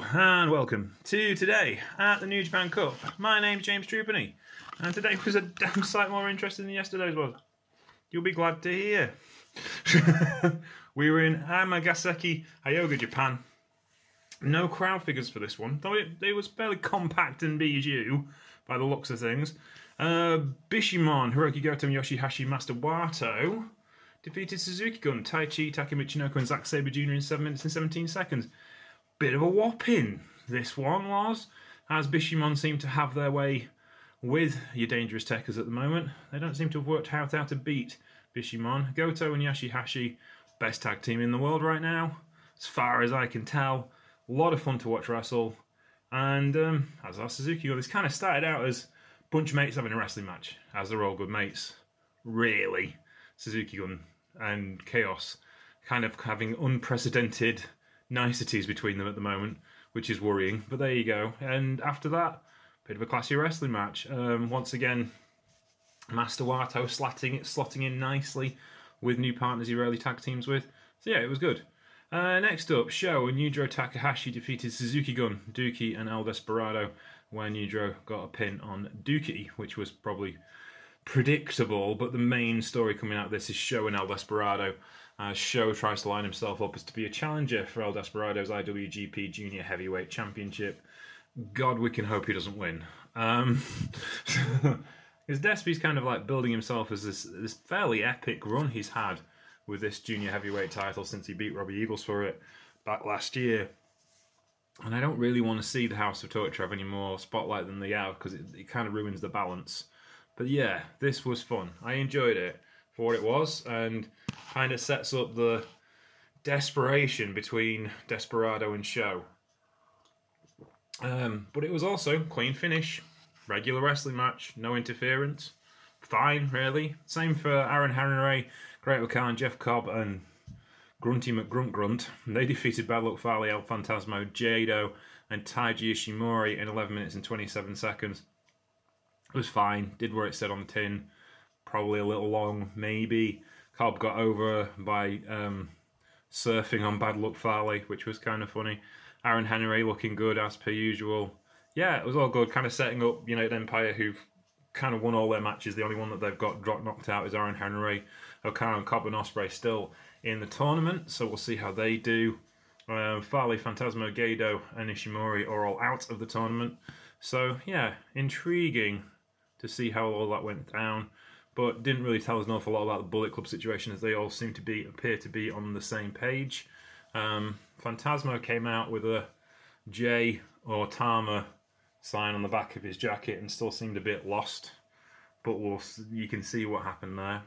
and welcome to today at the New Japan Cup. My name's James Trupany, and today was a damn sight more interesting than yesterday's was. You'll be glad to hear. we were in Amagasaki, Hyogo, Japan. No crowd figures for this one, though it, it was fairly compact and biju by the looks of things. Uh, Bishamon, Hiroki Goto, and Yoshihashi Master Wato defeated Suzuki Gun, Taichi, Taka Michinoku, and Zack Sabre Jr. in 7 minutes and 17 seconds. Bit of a whopping, this one was, as Bishamon seemed to have their way with your Dangerous Tekkers at the moment. They don't seem to have worked out how to beat Bishamon. Goto and Yoshihashi, best tag team in the world right now, as far as I can tell. A lot of fun to watch wrestle. And um, as our Suzuki Gun, this kind of started out as bunch of mates having a wrestling match, as they're all good mates. Really. Suzuki Gun and Chaos kind of having unprecedented niceties between them at the moment, which is worrying. But there you go. And after that, bit of a classy wrestling match. Um, once again, Master Wato slotting, slotting in nicely with new partners he rarely tag teams with. So yeah, it was good. Uh, next up, Show and Yujiro Takahashi defeated Suzuki Gun, Douki, and El Desperado, where Yujiro got a pin on Douki, which was probably predictable. But the main story coming out of this is Show and El Desperado. Uh, Show tries to line himself up as to be a challenger for El Desperado's IWGP Junior Heavyweight Championship. God, we can hope he doesn't win. Um, because Despy's kind of like building himself as this this fairly epic run he's had with this junior heavyweight title since he beat Robbie Eagles for it back last year. And I don't really want to see the House of Torture have any more spotlight than they have because it, it kind of ruins the balance. But yeah, this was fun. I enjoyed it for what it was and kind of sets up the desperation between Desperado and Show. Um, but it was also clean finish, regular wrestling match, no interference. Fine, really. Same for Aaron Henry, Great Khan, Jeff Cobb, and Grunty McGrunt Grunt. They defeated Bad Luck Fale, El Fantasmo, Jado, and Taiji Ishimori in 11 minutes and 27 seconds. It was fine, did what it said on the tin. Probably a little long, maybe. Cobb got over by um, surfing on Bad Luck Fale, which was kind of funny. Aaron Henry looking good as per usual. Yeah, it was all good. Kind of setting up United Empire, who've kind of won all their matches. The only one that they've got knocked out is Aaron Henry. O'Connor Cobb and Ospreay still in the tournament, so we'll see how they do. Um, Fale, Fantasmo, Jado, and Ishimori are all out of the tournament. So yeah, intriguing to see how all that went down. But didn't really tell us an awful lot about the Bullet Club situation, as they all seem to be appear to be on the same page. Um, Fantasmo came out with a J or Tama sign on the back of his jacket and still seemed a bit lost. But we'll, you can see what happened there.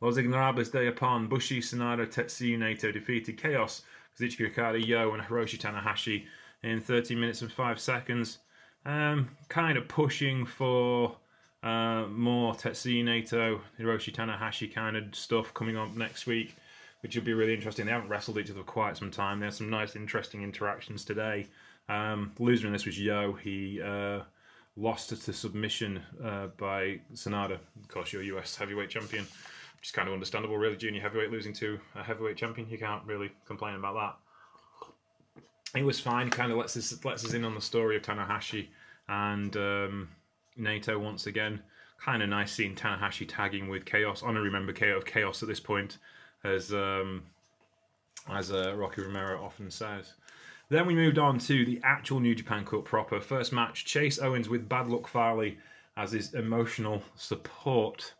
Los Ingobernables de Japón, Bushi, Sanada, Tetsuya Naito defeated Chaos, Kazuchika Okada, Yo, and Hiroshi Tanahashi in 13 minutes and 5 seconds. Um, kind of pushing for uh, more Tetsuya Naito, Hiroshi Tanahashi kind of stuff coming up next week, which will be really interesting. They haven't wrestled each other for quite some time. There's some nice, interesting interactions today. Um, loser in this was Yo. He uh, lost to submission uh, by Sanada, of course, your US heavyweight champion. Which is kind of understandable, really. Junior heavyweight losing to a heavyweight champion, you can't really complain about that. It was fine. Kind of lets us lets us in on the story of Tanahashi and um, Naito once again. Kind of nice seeing Tanahashi tagging with Chaos. Honorary member of Chaos at this point, as um, as uh, Rocky Romero often says. Then we moved on to the actual New Japan Cup proper. First match Chase Owens with Bad Luck Fale as his emotional support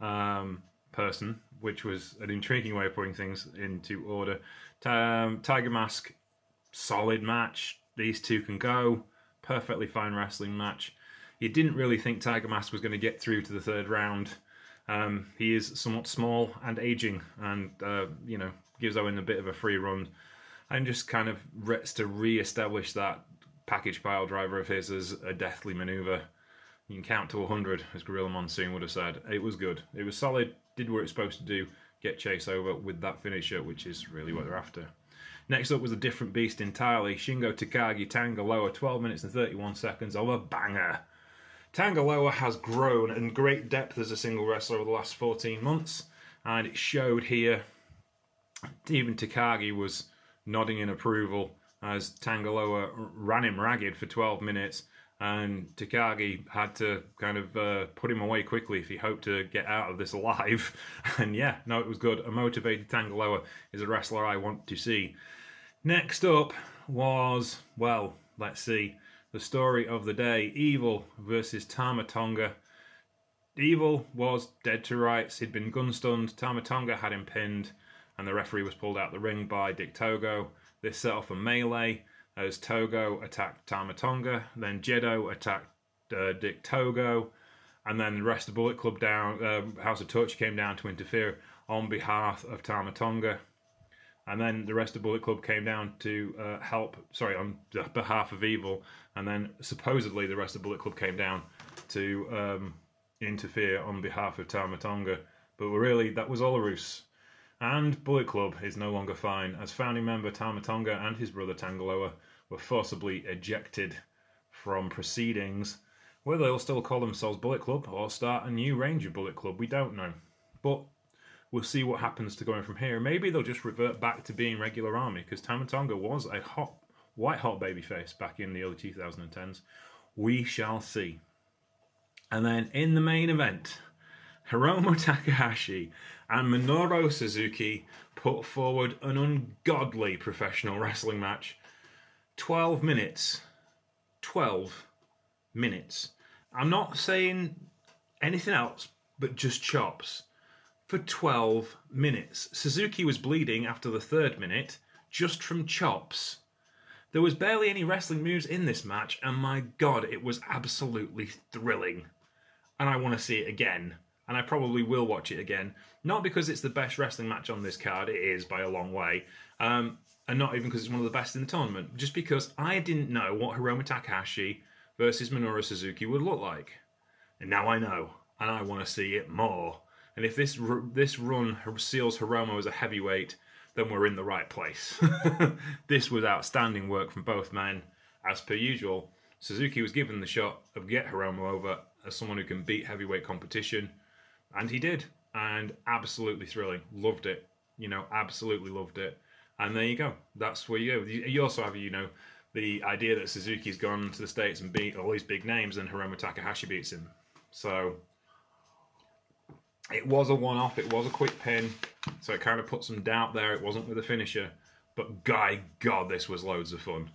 um, person, which was an intriguing way of putting things into order. Um, Tiger Mask, solid match. These two can go. Perfectly fine wrestling match. You didn't really think Tiger Mask was going to get through to the third round. Um, he is somewhat small and aging, and uh, you know gives Owen a bit of a free run, and just kind of gets to re-establish that package pile driver of his as a deathly maneuver. You can count to 100, as Gorilla Monsoon would have said. It was good. It was solid, did what it's supposed to do, get Chase over with that finisher, which is really what they're after. Next up was a different beast entirely. Shingo Takagi, Tanga Loa, 12 minutes and 31 seconds of a banger. Tanga Loa has grown in great depth as a single wrestler over the last 14 months, and it showed here. Even Takagi was nodding in approval as Tangaloa ran him ragged for 12 minutes, and Takagi had to kind of uh, put him away quickly if he hoped to get out of this alive. And yeah, no, it was good. A motivated Tangaloa is a wrestler I want to see. Next up was, well, let's see, the story of the day Evil versus Tama Tonga. Evil was dead to rights. He'd been gun stunned. Tama Tonga had him pinned, and the referee was pulled out the ring by Dick Togo. This set off a melee as Togo attacked Tama Tonga, then Gedo attacked uh, Dick Togo, and then the rest of Bullet Club down, uh, House of Touch came down to interfere on behalf of Tama Tonga. And then the rest of Bullet Club came down to uh, help, sorry, on behalf of Evil. And then supposedly the rest of Bullet Club came down to um, interfere on behalf of Tama Tonga. But really, that was all a ruse. And Bullet Club is no longer fine, as founding member Tama Tonga and his brother Tangaloa were forcibly ejected from proceedings. Whether they'll still call themselves Bullet Club or start a new range of Bullet Club, we don't know. But we'll see what happens to going from here. Maybe they'll just revert back to being regular army because Tama Tonga was a hot, white hot babyface back in the early 2010s. We shall see. And then in the main event, Hiromu Takahashi and Minoru Suzuki put forward an ungodly professional wrestling match. 12 minutes. 12 minutes. I'm not saying anything else but just chops for 12 minutes. Suzuki was bleeding after the third minute just from chops. There was barely any wrestling moves in this match, and my god, it was absolutely thrilling. And I want to see it again. And I probably will watch it again. Not because it's the best wrestling match on this card, it is by a long way. Um, and not even because it's one of the best in the tournament, just because I didn't know what Hiromu Takahashi versus Minoru Suzuki would look like. And now I know, and I want to see it more. And if this this run seals Hiromu as a heavyweight, then we're in the right place. this was outstanding work from both men. As per usual, Suzuki was given the shot of get Hiromu over as someone who can beat heavyweight competition, and he did. And absolutely thrilling. Loved it. You know, absolutely loved it. And there you go. That's where you go. You also have, you know, the idea that Suzuki's gone to the States and beat all these big names and Hiromu Takahashi beats him. So it was a one off, it was a quick pin, so it kind of put some doubt there. It wasn't with a finisher, but guy, God, this was loads of fun.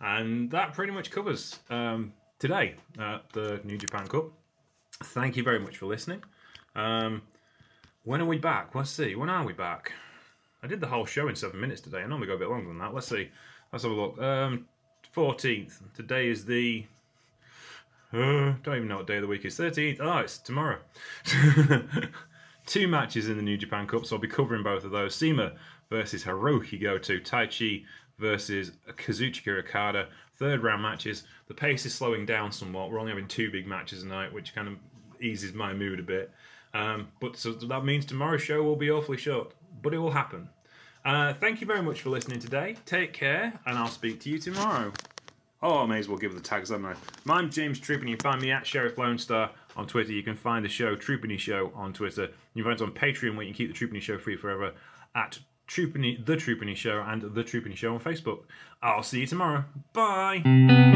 And that pretty much covers um, today at the New Japan Cup. Thank you very much for listening. Um, when are we back? Let's see. When are we back? I did the whole show in seven minutes today. I normally go a bit longer than that. Let's see. Let's have a look. Um, 14th. Today is the uh, don't even know what day of the week is. 13th. Oh, it's tomorrow. Two matches in the New Japan Cup, so I'll be covering both of those. CIMA versus Hiroki Goto. Taichi versus Kazuchika Okada. Third round matches. The pace is slowing down somewhat. We're only having two big matches tonight, which kind of eases my mood a bit. Um, but so that means tomorrow's show will be awfully short, but it will happen. Uh, thank you very much for listening today. Take care, and I'll speak to you tomorrow. Oh, I may as well give the tags, haven't I? I'm James Trupany. You find me at Sheriff Lone Star on Twitter. You can find the show Trupany Show on Twitter. You can find us on Patreon where you can keep the Trupany Show free forever at Trupany, The Trupany Show and The Trupany Show on Facebook. I'll see you tomorrow. Bye.